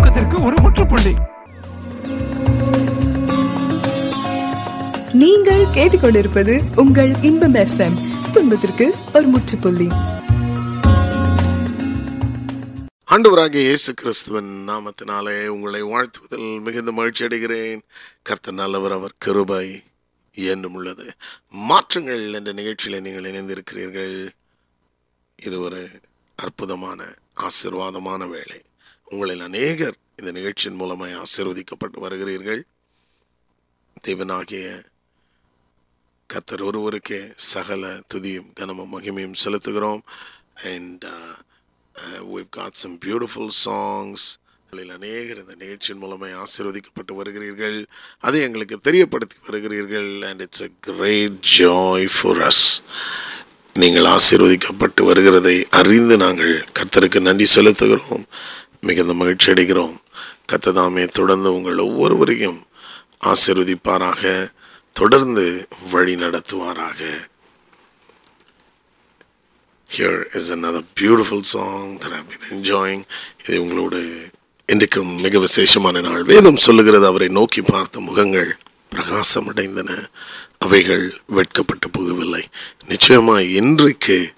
தூக்கத்திற்கு ஒரு முற்றுப்புள்ளி. நீங்கள் கேட்டுக்கொண்டிருப்பது உங்கள் இன்பம் எஃப்எம் துன்பத்திற்கு ஒரு முற்றுப்புள்ளி. ஆண்டவராக இயேசு கிறிஸ்துவின் நாமத்தினாலே உங்களை வாழ்த்துவதில் மிகுந்த மகிழ்ச்சி அடைகிறேன். கர்த்த நல்லவர் அவர் கிருபாய் என்றும் உள்ளது. மாற்றங்கள் என்ற நிகழ்ச்சியில் நீங்கள் இணைந்திருக்கிறீர்கள். இது ஒரு அற்புதமான ஆசிர்வாதமான வேலை உங்களில் அநேகர் இந்த நிகழ்ச்சியின் மூலமாய் ஆசீர்வதிக்கப்பட்டு வருகிறீர்கள். தேவனாகிய கர்த்தர் ஒருவருக்கே சகல துதியும் கனமும் மகிமையும் செலுத்துகிறோம். And uh, uh, we've got some beautiful songs. உங்களில் அநேகர் இந்த நிகழ்ச்சியின் மூலமாக ஆசீர்வதிக்கப்பட்டு வருகிறீர்கள். அதை எங்களுக்கு தெரியப்படுத்தி வருகிறீர்கள். And it's a great joy for us நீங்கள் ஆசீர்வதிக்கப்பட்டு வருகிறதை அறிந்து நாங்கள் கர்த்தருக்கு நன்றி செலுத்துகிறோம். மிகுந்த மகிழ்ச்சி அடைகிறோம். கத்ததாமே தொடர்ந்து உங்கள் ஒவ்வொருவரையும் ஆசிர்வதிப்பாராக தொடர்ந்து வழி நடத்துவாராக. Here is another beautiful song that I've been enjoying. இது உங்களோட இன்றைக்கும் மிக விசேஷமான நாள். வேதம் சொல்லுகிறது அவரை நோக்கி பார்த்த முகங்கள் பிரகாசம் அடைந்தன அவைகள் வெட்கப்பட்டு போகவில்லை. நிச்சயமாக இன்றைக்கு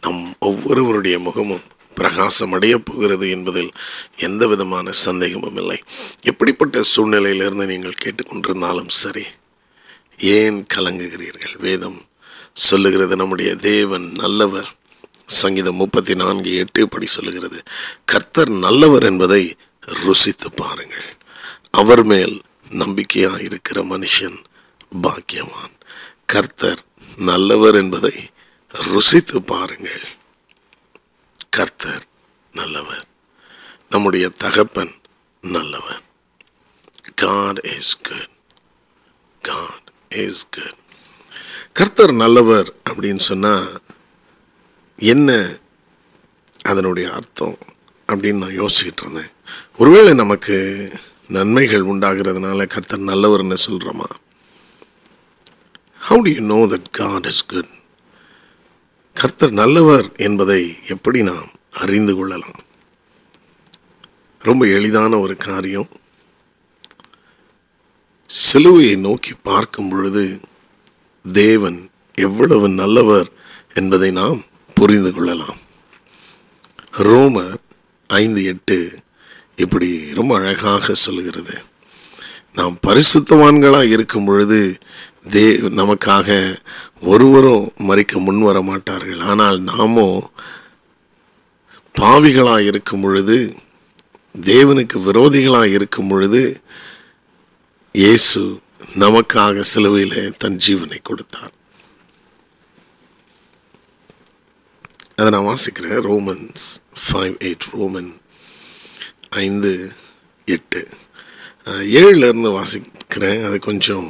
நம் ஒவ்வொருவருடைய முகமும் பிரகாசம் அடையப் போகிறது என்பதில் எந்த விதமான சந்தேகமும் இல்லை. எப்படிப்பட்ட சூழ்நிலையிலிருந்து நீங்கள் கேட்டுக்கொண்டிருந்தாலும் சரி ஏன் கலங்குகிறீர்கள்? வேதம் சொல்லுகிறது நம்முடைய தேவன் நல்லவர். சங்கீதம் முப்பத்தி நான்கு எட்டு படி சொல்லுகிறது கர்த்தர் நல்லவர் என்பதை ருசித்து பாருங்கள். அவர் மேல் நம்பிக்கையாக இருக்கிற மனுஷன் பாக்கியவான். கர்த்தர் நல்லவர் என்பதை ருசித்து பாருங்கள். கர்த்தர் நல்லவர். நம்முடைய தகப்பன் நல்லவர். God is good God is good கர்த்தர் நல்லவர் அப்படின்னு சொன்னால் என்ன அதனுடைய அர்த்தம் அப்படின்னு நான் யோசிச்சுக்கிட்டு இருந்தேன். ஒருவேளை நமக்கு நன்மைகள் உண்டாகிறதுனால கர்த்தர் நல்லவர்னு சொல்கிறோமா how do you know that God is good கர்த்தர் நல்லவர் என்பதை எப்படி நாம் அறிந்து கொள்ளலாம்? ரொம்ப எளிதான ஒரு காரியம். சிலுவையை நோக்கி பார்க்கும் பொழுது தேவன் எவ்வளவு நல்லவர் என்பதை நாம் புரிந்து கொள்ளலாம். ரோமர் ஐந்து எட்டு இப்படி ரொம்ப அழகாக சொல்லுகிறது. நாம் பரிசுத்தவான்களாக இருக்கும் பொழுது தே நமக்காக ஒருவரும் மறிக்க முன் வர மாட்டார்கள் ஆனால் நாமோ பாவிகளாக இருக்கும் பொழுது தேவனுக்கு விரோதிகளாக இருக்கும் பொழுது இயேசு நமக்காக சிலுவையில் தன் ஜீவனை கொடுத்தார். அதை நான் வாசிக்கிறேன். ரோமன்ஸ் ஃபைவ் எயிட் ரோமன் ஐந்து எட்டு. ஏழுலேருந்து வாசிக்கிறேன். அது கொஞ்சம்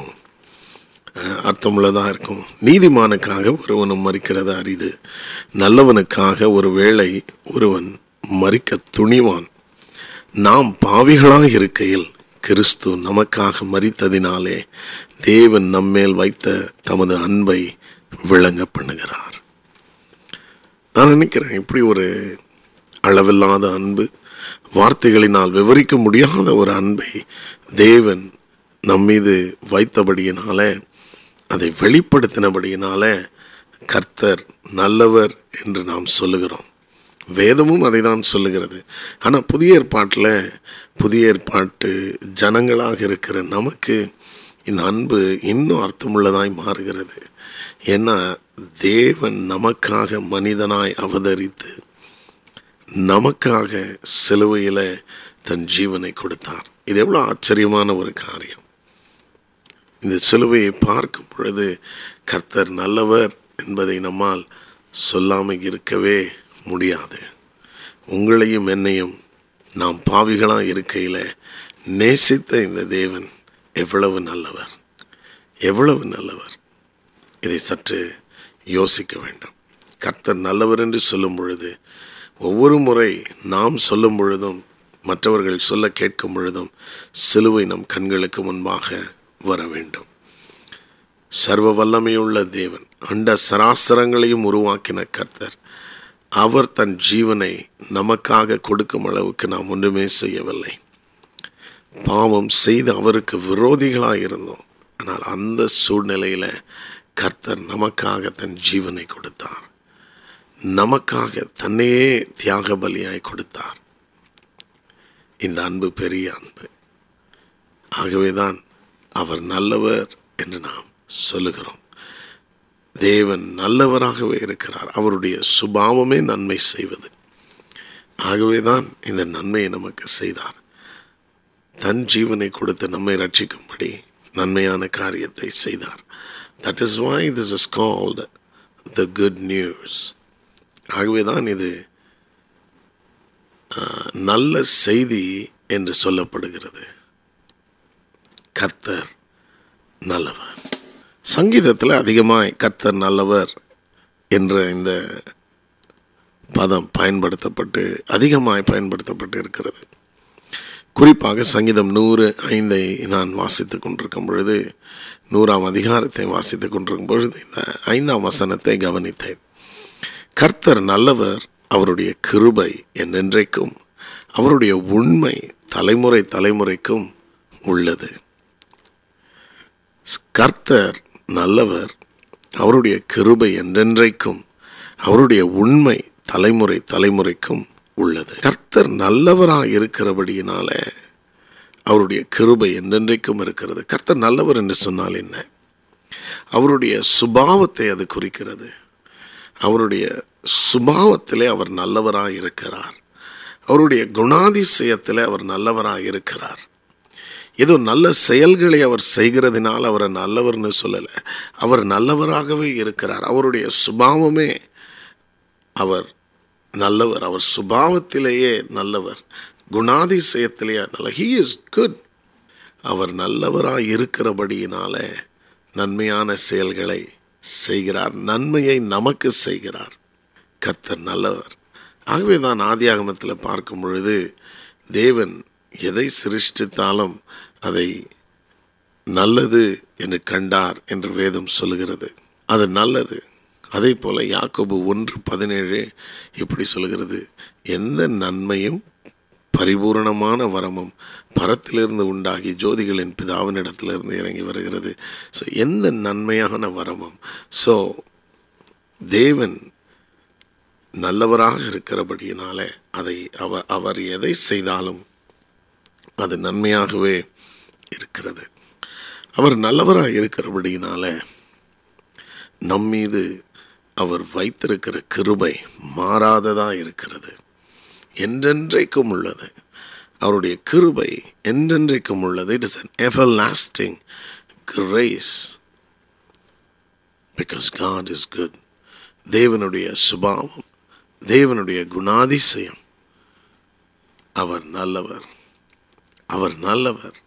அர்த்தமுள்ளதாக இருக்கும். நீதிமானுக்காக ஒருவனும் மறிக்கிறது அரிது. நல்லவனுக்காக ஒரு வேளை ஒருவன் மறிக்க துணிவான். நாம் பாவிகளாக இருக்கையில் கிறிஸ்து நமக்காக மறித்ததினாலே தேவன் நம்மேல் வைத்த தமது அன்பை விளங்க பண்ணுகிறார். நான் நினைக்கிறேன் இப்படி ஒரு அளவில்லாத அன்பு வார்த்தைகளினால் விவரிக்க முடியாத ஒரு அன்பை தேவன் நம்மீது வைத்தபடியினால அதை வெளிப்படுத்தினபடியினால கர்த்தர் நல்லவர் என்று நாம் சொல்லுகிறோம். வேதமும் அதை தான் சொல்லுகிறது. ஆனால் புதிய ஏற்பாட்டில் புதிய ஏற்பாட்டு ஜனங்களாக இருக்கிற நமக்கு இந்த அன்பு இன்னும் அர்த்தமுள்ளதாய் மாறுகிறது. ஏன்னா தேவன் நமக்காக மனிதனாய் அவதரித்து நமக்காக சிலுவையில் தன் ஜீவனை கொடுத்தார். இது எவ்வளோ ஆச்சரியமான ஒரு காரியம். இந்த சிலுவையை பார்க்கும் பொழுது கர்த்தர் நல்லவர் என்பதை நம்மால் சொல்லாமல் இருக்கவே முடியாது. உங்களையும் என்னையும் நாம் பாவிகளாக இருக்கையில் நேசித்த இந்த தேவன் எவ்வளவு நல்லவர் எவ்வளவு நல்லவர். இதை சற்று யோசிக்க வேண்டும். கர்த்தர் நல்லவர் என்று சொல்லும் பொழுது ஒவ்வொரு முறை நாம் சொல்லும் பொழுதும் மற்றவர்கள் சொல்ல கேட்கும் பொழுதும் சிலுவை நம் கண்களுக்கு முன்பாக வர வேண்டும் சர்வ வல்லமையுள்ள தேவன் அண்ட சராசரங்களையும் உருவாக்கின கர்த்தர். அவர் தன் ஜீவனை நமக்காக கொடுக்கும் அளவுக்கு நாம் ஒன்றுமே செய்யவில்லை. பாவம் செய்து அவருக்கு விரோதிகளாக இருந்தோம். ஆனால் அந்த சூழ்நிலையில் கர்த்தர் நமக்காக தன் ஜீவனை கொடுத்தார். நமக்காக தன்னையே தியாக பலியாய் கொடுத்தார். இந்த அன்பு பெரிய அன்பு. ஆகவேதான் அவர் நல்லவர் என்று நாம் சொல்லுகிறோம். தேவன் நல்லவராகவே இருக்கிறார். அவருடைய சுபாவமே நன்மை செய்வது. ஆகவே தான் இந்த நன்மையை நமக்கு செய்தார். தன் ஜீவனை கொடுத்து நம்மை ரட்சிக்கும்படி நன்மையான காரியத்தை செய்தார். That is why this is called the good news ஆகவே தான் இது நல்ல செய்தி என்று சொல்லப்படுகிறது. கர்த்தர் நல்லவர். சங்கீதத்தில் அதிகமாய் கர்த்தர் நல்லவர் என்ற இந்த பதம் பயன்படுத்தப்பட்டு அதிகமாய் பயன்படுத்தப்பட்டு இருக்கிறது. குறிப்பாக சங்கீதம் நூறு ஐந்தை நான் வாசித்து கொண்டிருக்கும் பொழுது நூறாம் அதிகாரத்தை வாசித்து கொண்டிருக்கும் பொழுது இந்த ஐந்தாம் வசனத்தை கவனித்தேன். கர்த்தர் நல்லவர் அவருடைய கிருபை என்றென்றைக்கும் அவருடைய உண்மை தலைமுறை தலைமுறைக்கும் உள்ளது. கர்த்தர் நல்லவர் அவருடைய கிருபை என்றென்றைக்கும் அவருடைய உண்மை தலைமுறை தலைமுறைக்கும் உள்ளது. கர்த்தர் நல்லவராக இருக்கிறபடியினால அவருடைய கிருபை என்றென்றைக்கும் இருக்கிறது. கர்த்தர் நல்லவர் என்று சொன்னால் என்ன? அவருடைய சுபாவத்தை அது குறிக்கிறது. அவருடைய சுபாவத்திலே அவர் நல்லவராக இருக்கிறார். அவருடைய குணாதிசயத்தில் அவர் நல்லவராக இருக்கிறார். ஏதோ நல்ல செயல்களை அவர் செய்கிறதுனால் அவரை நல்லவர்னு சொல்லலை. அவர் நல்லவராகவே இருக்கிறார். அவருடைய சுபாவமே அவர் நல்லவர். அவர் சுபாவத்திலேயே நல்லவர். குணாதிசயத்திலேயே நல்ல. ஹீ இஸ் குட் அவர் நல்லவராக இருக்கிறபடியினால நன்மையான செயல்களை செய்கிறார். நன்மையை நமக்கு செய்கிறார். கர்த்தர் நல்லவர். ஆகவே தான் ஆதியாகமத்தில் பார்க்கும் பொழுது தேவன் எதை சிருஷ்டித்தாலும் அதை நல்லது என்று கண்டார் என்று வேதம் சொல்லுகிறது. அது நல்லது. அதே போல் யாக்கோபு ஒன்று பதினேழு இப்படி சொல்லுகிறது. எந்த நன்மையும் பரிபூரணமான வரமும் பரத்திலிருந்து உண்டாகி ஜோதிகளின் பிதாவினிடத்திலிருந்து இறங்கி வருகிறது. ஸோ எந்த நன்மையான வரமும்? ஸோ தேவன் நல்லவராக இருக்கிறபடியினால அதை அவர் அவர் எதை செய்தாலும் அது நன்மையாகவே இருக்கிறது. அவர் நல்லவராக இருக்கிறபடியினால நம் மீது அவர் வைத்திருக்கிற கிருபை மாறாததா இருக்கிறது. என்றென்றைக்கும் உள்ளது. அவருடைய கிருபை என்றென்றைக்கும் உள்ளது. It is an everlasting grace because God is good தேவனுடைய சுபாவம் தேவனுடைய குணாதிசயம். அவர் நல்லவர். அவர் நல்லவர்.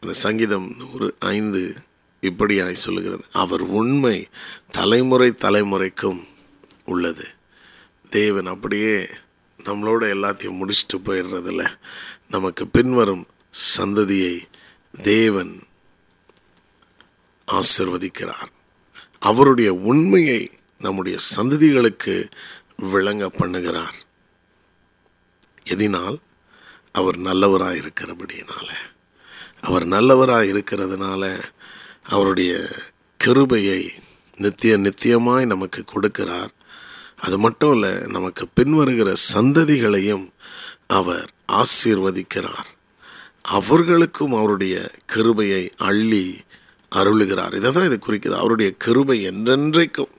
அந்த சங்கீதம் நூறு ஐந்து இப்படியாய் சொல்லுகிறது. அவர் உண்மை தலைமுறை தலைமுறைக்கும் உள்ளது. தேவன் அப்படியே நம்மளோட எல்லாத்தையும் முடிச்சுட்டு போயிடுறதில்ல. நமக்கு பின்வரும் சந்ததியை தேவன் ஆசிர்வதிக்கிறார். அவருடைய உண்மையை நம்முடைய சந்ததிகளுக்கு விளங்க பண்ணுகிறார். எதினால் அவர் நல்லவராக இருக்கிறபடியினால அவர் நல்லவராக இருக்கிறதுனால அவருடைய கிருபையை நித்திய நித்தியமாய் நமக்கு கொடுக்கிறார். அது மட்டும் இல்லை நமக்கு பின்வருகிற சந்ததிகளையும் அவர் ஆசீர்வதிக்கிறார். அவர்களுக்கும் அவருடைய கிருபையை அள்ளி அருளுகிறார். இதை தான் இது குறிக்குது. அவருடைய கிருபை என்றென்றைக்கும்.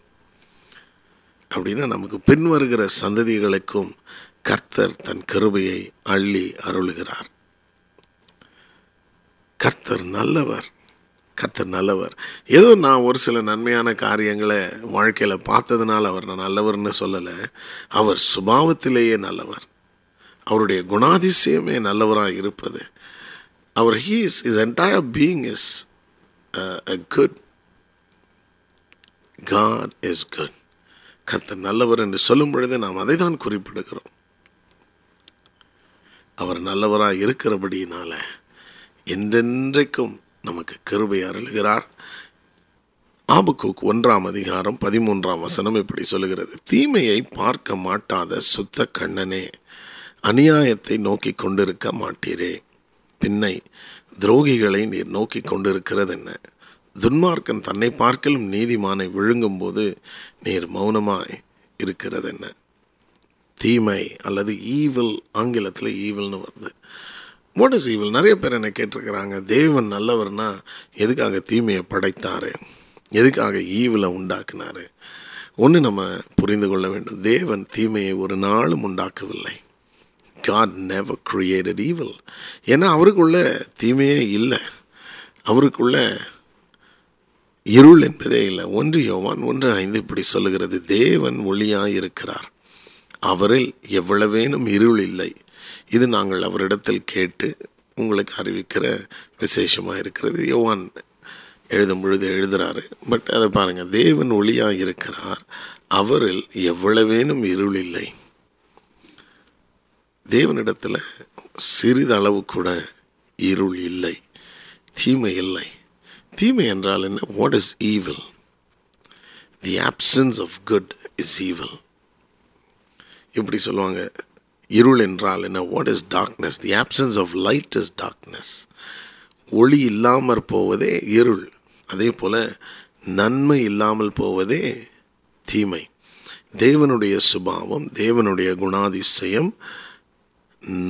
அப்படின்னா நமக்கு பின்வருகிற சந்ததிகளுக்கும் கர்த்தர் தன் கருவையை அள்ளி அருளுகிறார். கர்த்தர் நல்லவர். கர்த்தர் நல்லவர். ஏதோ நான் ஒரு சில நன்மையான காரியங்களை வாழ்க்கையில் பார்த்ததுனால அவர் நான் நல்லவர்னு சொல்லலை. அவர் சுபாவத்திலேயே நல்லவர். அவருடைய குணாதிசயமே நல்லவராக இருப்பது. அவர் he's is entire being is a good God is good கர்த்தர் நல்லவர் என்று சொல்லும் பொழுது நாம் அதை தான் குறிப்பிடுகிறோம். அவர் நல்லவராக இருக்கிறபடியினால என்றென்றைக்கும் நமக்கு கிருபை அருளுகிறார். ஆபுக்கூக் ஒன்றாம் அதிகாரம் பதிமூன்றாம் வசனம் இப்படி சொல்லுகிறது. தீமையை பார்க்க மாட்டாத சுத்த கண்ணனே அநியாயத்தை நோக்கி கொண்டிருக்க மாட்டீரே. பின்னை துரோகிகளை நீர் நோக்கி கொண்டிருக்கிறது என்ன துன்மார்க்கன் தன்னை பார்க்கலும் நீதிமானை விழுங்கும்போது நீர் மௌனமாய் இருக்கிறது என்ன தீமை அல்லது ஈவில் ஆங்கிலத்தில் ஈவில்னு வருது. வாட் இஸ் ஈவில் நிறைய பேர் என்ன கேட்டிருக்கிறாங்க தேவன் நல்லவர்னா எதுக்காக தீமையை படைத்தாரு? எதுக்காக ஈவிலை உண்டாக்குனாரு? ஒன்று நம்ம புரிந்து கொள்ள வேண்டும். தேவன் தீமையை ஒரு நாளும் உண்டாக்கவில்லை. காட் நெவர் க்ரியேட்டட் ஈவில் ஏன்னா அவருக்குள்ள தீமையே இல்லை. அவருக்குள்ள இருள் என்பதே இல்லை. ஒன்று யோவான் ஒன்று ஐந்து இப்படி சொல்லுகிறது. தேவன் ஒளியாக இருக்கிறார் அவரில் எவ்வளவேனும் இருள் இல்லை. இது நாங்கள் அவரிடத்தில் கேட்டு உங்களுக்கு அறிவிக்கிற விசேஷமாக இருக்கிறது. யோவான் எழுதும் பொழுது எழுதுகிறாரு பட் அதை பாருங்கள் தேவன் ஒளியாக இருக்கிறார். அவரில் எவ்வளவேனும் இருள் இல்லை. தேவனிடத்தில் சிறிதளவு கூட இருள் இல்லை. தீமை இல்லை. தீமை என்றால் என்ன? What is evil the absence of good is evil இப்படி சொல்லுவாங்க இருள் என்றால் என்ன? What is darkness the absence of light is darkness ஒளி இல்லாமற் போவதே இருள். அதே போல் நன்மை இல்லாமல் போவதே தீமை. தேவனுடைய சுபாவம் தேவனுடைய குணாதிசயம்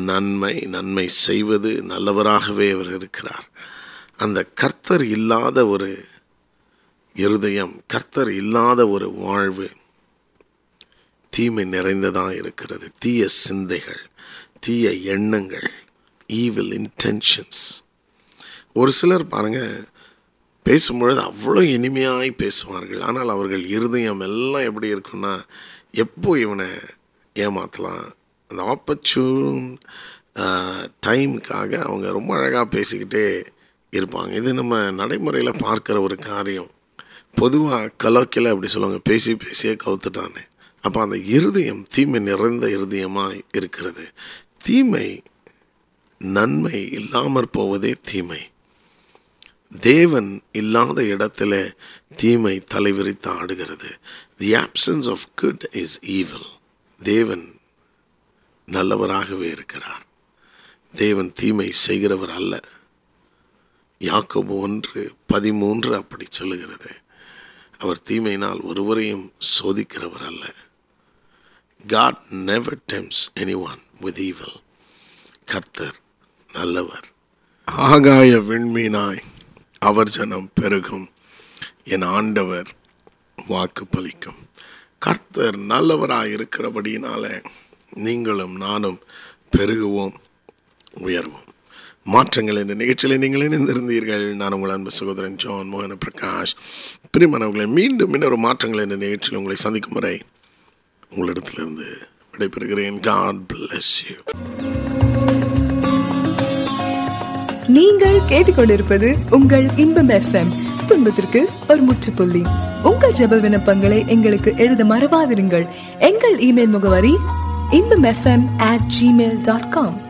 நன்மை நன்மை செய்வது நல்லவராகவே அவர் இருக்கிறார். அந்த கர்த்தர் இல்லாத ஒரு இருதயம் கர்த்தர் இல்லாத ஒரு வாழ்வு தீமை நிறைந்ததாக இருக்கிறது. தீய சிந்தைகள் தீய எண்ணங்கள் ஈவில் இன்டென்ஷன்ஸ் ஒரு சிலர் பாருங்கள் பேசும்பொழுது அவ்வளோ இனிமையாய் பேசுவார்கள். ஆனால் அவர்கள் இருதயம் எல்லாம் எப்படி இருக்குன்னா எப்போ இவனை ஏமாற்றலாம் அந்த ஆப்பர்ச்சூன் டைமுக்காக அவங்க ரொம்ப அழகாக பேசிக்கிட்டே இருப்பாங்க. இது நம்ம நடைமுறையில் பார்க்குற ஒரு காரியம். பொதுவாக கலோக்கில் அப்படி சொல்லுவாங்க? பேசி பேசியே கவுத்துட்டானே. அப்போ அந்த இருதயம் தீமை நிறைந்த இருதயமாக இருக்கிறது. தீமை நன்மை இல்லாமற் போவதே தீமை. தேவன் இல்லாத இடத்துல தீமை தலைவிரித்து ஆடுகிறது. The absence of good is evil தேவன் நல்லவராகவே இருக்கிறார். தேவன் தீமை செய்கிறவர் அல்ல. யாக்கோபு ஒன்று பதிமூன்று அப்படி சொல்லுகிறது. அவர் தீமையினால் ஒருவரையும் சோதிக்கிறவர் அல்ல. God never tempts any one with கர்த்தர் நல்லவர். ஆகாய விண்மீனாய் அவர் ஜனம் பெருகும். என் ஆண்டவர் வாக்கு பலிக்கும். கர்த்தர் நல்லவராக இருக்கிறபடினால நீங்களும் நானும் பெருகுவோம் உயர்வோம். மாற்றங்கள் என்ற நிகழ்ச்சியில் நீங்கள் இணைந்திருந்தீர்கள். நான் உங்கள் அன்பு சகோதரன் ஜான் மோகன பிரகாஷ். பிரிமனவர்களை மீண்டும் இன்னொரு மாற்றங்கள் என்ற நிகழ்ச்சியில் உங்களை சந்திக்கும் வரை உங்களிடத்திலிருந்து விடைபெறுகிறேன். காட் பிளஸ் யூ நீங்கள் கேட்டுக்கொண்டிருப்பது உங்கள் இன்பம் எஃப்எம் துன்பத்திற்கு ஒரு முற்றுப்புள்ளி. உங்கள் ஜெப விண்ணப்பங்களை எங்களுக்கு எழுத மறவாதிருங்கள். எங்கள் இமெயில் முகவரி Inbam FM at Gmail dot com